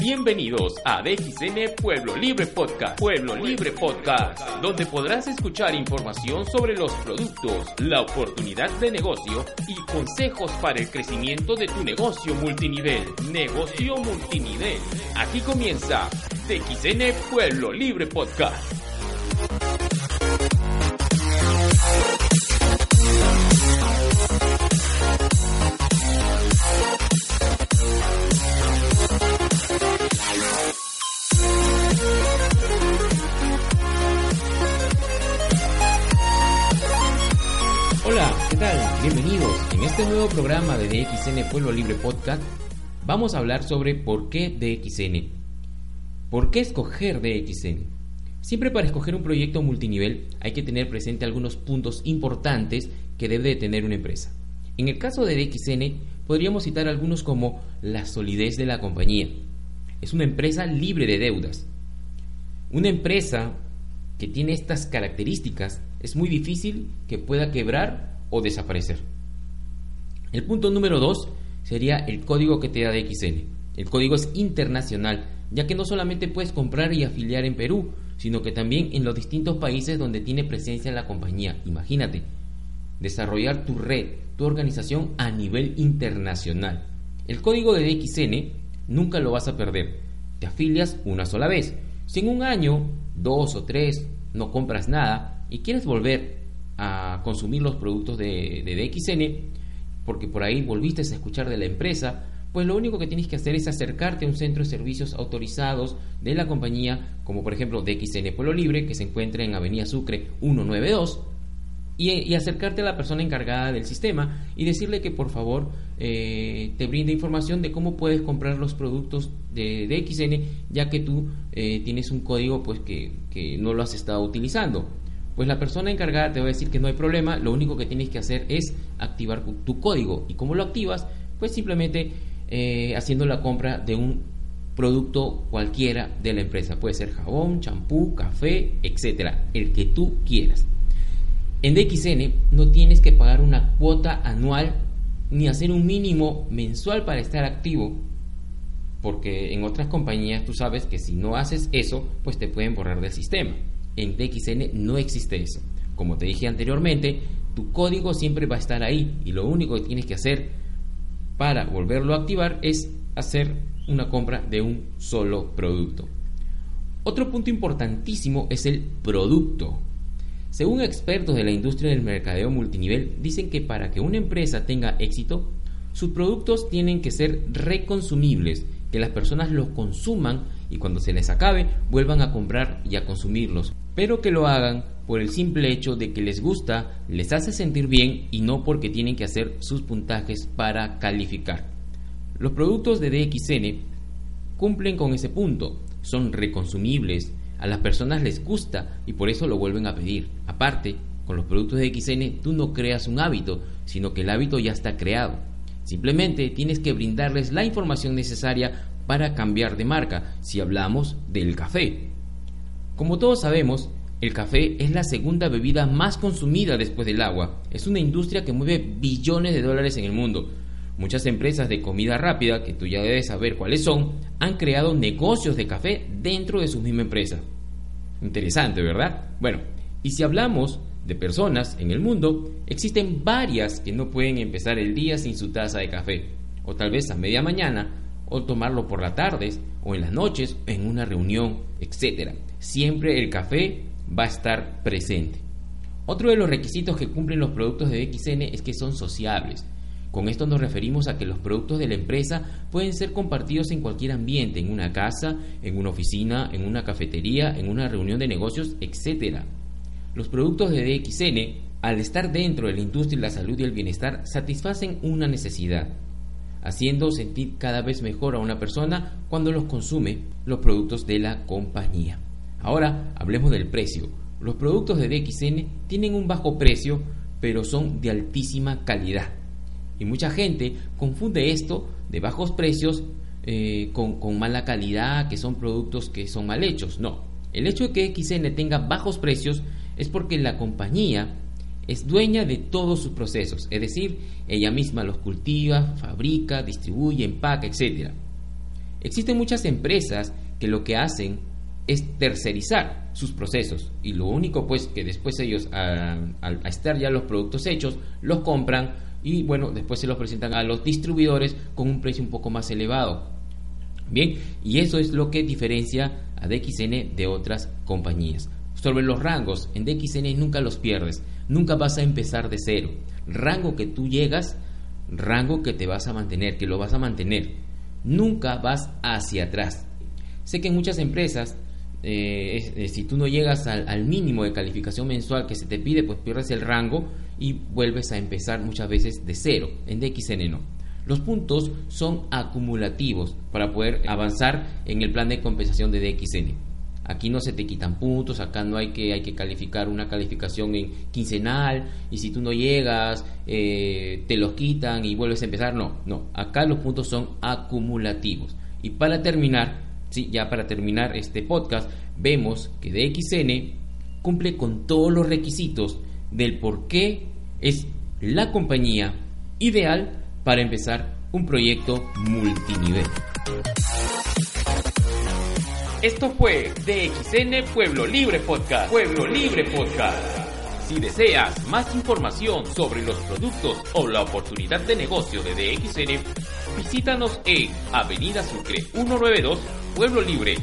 Bienvenidos a DXN Pueblo Libre Podcast, Pueblo Libre Podcast, donde podrás escuchar información sobre los productos, la oportunidad de negocio y consejos para el crecimiento de tu negocio multinivel. Negocio multinivel. Aquí comienza DXN Pueblo Libre Podcast. Bienvenidos. En este nuevo programa de DXN Pueblo Libre Podcast vamos a hablar sobre por qué DXN. ¿Por qué escoger DXN? Siempre para escoger un proyecto multinivel hay que tener presente algunos puntos importantes que debe de tener una empresa. En el caso de DXN podríamos citar algunos como la solidez de la compañía. Es una empresa libre de deudas. Una empresa que tiene estas características es muy difícil que pueda quebrar desaparecer. El punto número 2 sería el código que te da DXN. El código es internacional, ya que no solamente puedes comprar y afiliar en Perú, sino que también en los distintos países donde tiene presencia la compañía. Imagínate, desarrollar tu red, tu organización a nivel internacional. El código de DXN nunca lo vas a perder. Te afilias una sola vez. Si en un año, dos o tres, no compras nada y quieres volver a consumir los productos de, DXN, porque por ahí volviste a escuchar de la empresa, pues lo único que tienes que hacer es acercarte a un centro de servicios autorizados de la compañía, como por ejemplo DXN Pueblo Libre, que se encuentra en Avenida Sucre 192, y, acercarte a la persona encargada del sistema y decirle que por favor eh, te brinde información de cómo puedes comprar los productos de, DXN, ya que tú eh, tienes un código pues que, que no lo has estado utilizando. Pues la persona encargada te va a decir que no hay problema, lo único que tienes que hacer es activar tu código. ¿Y cómo lo activas? Pues simplemente eh, haciendo la compra de un producto cualquiera de la empresa. Puede ser jabón, champú, café, etcétera, el que tú quieras. En DXN no tienes que pagar una cuota anual ni hacer un mínimo mensual para estar activo, porque en otras compañías tú sabes que si no haces eso, pues te pueden borrar del sistema. En DXN no existe eso. Como te dije anteriormente, tu código siempre va a estar ahí y lo único que tienes que hacer para volverlo a activar es hacer una compra de un solo producto. Otro punto importantísimo es el producto. Según expertos de la industria del mercadeo multinivel, dicen que para que una empresa tenga éxito, sus productos tienen que ser reconsumibles, que las personas los consuman y cuando se les acabe vuelvan a comprar y a consumirlos pero que lo hagan por el simple hecho de que les gusta, les hace sentir bien y no porque tienen que hacer sus puntajes para calificar. Los productos de DXN cumplen con ese punto, son reconsumibles, a las personas les gusta y por eso lo vuelven a pedir. Aparte, con los productos de DXN tú no creas un hábito, sino que el hábito ya está creado. Simplemente tienes que brindarles la información necesaria para cambiar de marca, si hablamos del café. Como todos sabemos, el café es la segunda bebida más consumida después del agua. Es una industria que mueve billones de dólares en el mundo. Muchas empresas de comida rápida, que tú ya debes saber cuáles son, han creado negocios de café dentro de su misma empresa. Interesante, ¿verdad? Bueno, y si hablamos de personas en el mundo, existen varias que no pueden empezar el día sin su taza de café, o tal vez a media mañana, o tomarlo por la tarde, o en las noches, en una reunión, etc siempre el café va a estar presente. Otro de los requisitos que cumplen los productos de XN es que son sociables. Con esto nos referimos a que los productos de la empresa pueden ser compartidos en cualquier ambiente, en una casa, en una oficina, en una cafetería, en una reunión de negocios, etc. Los productos de DXN, al estar dentro de la industria de la salud y el bienestar, satisfacen una necesidad, haciendo sentir cada vez mejor a una persona cuando los consume los productos de la compañía. Ahora hablemos del precio. Los productos de DXN tienen un bajo precio, pero son de altísima calidad. Y mucha gente confunde esto de bajos precios eh, con, con mala calidad, que son productos que son mal hechos. No, el hecho de que XN tenga bajos precios es porque la compañía es dueña de todos sus procesos, es decir, ella misma los cultiva, fabrica, distribuye, empaca, etc. Existen muchas empresas que lo que hacen es tercerizar sus procesos y lo único pues que después ellos al estar ya los productos hechos los compran y bueno después se los presentan a los distribuidores con un precio un poco más elevado bien y eso es lo que diferencia a DXN de otras compañías sobre los rangos en DXN nunca los pierdes nunca vas a empezar de cero rango que tú llegas rango que te vas a mantener que lo vas a mantener nunca vas hacia atrás sé que en muchas empresas eh, eh, si tú no llegas al, mínimo de calificación mensual que se te pide, pues pierdes el rango y vuelves a empezar muchas veces de cero. En DXN no. Los puntos son acumulativos para poder avanzar en el plan de compensación de DXN. Aquí no se te quitan puntos, acá no hay que, hay que calificar una calificación en quincenal y si tú no llegas eh, te los quitan y vuelves a empezar. No, no, acá los puntos son acumulativos. Y para terminar, ya para terminar este podcast, vemos que DXN cumple con todos los requisitos del por qué es la compañía ideal para empezar un proyecto multinivel. Esto fue DXN Pueblo Libre Podcast. Pueblo Libre Podcast. Si deseas más información sobre los productos o la oportunidad de negocio de DXN, visítanos en Avenida Sucre 192, Pueblo Libre,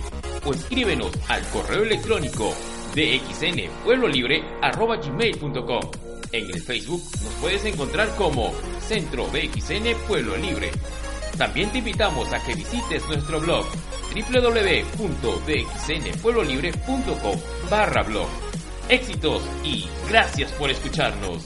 o escríbenos al correo electrónico dxnpueblolibre.com. En el Facebook nos puedes encontrar como Centro DXN Pueblo Libre. También te invitamos a que visites nuestro blog www.dxnpueblolibre.com barra blog éxitos y gracias por escucharnos.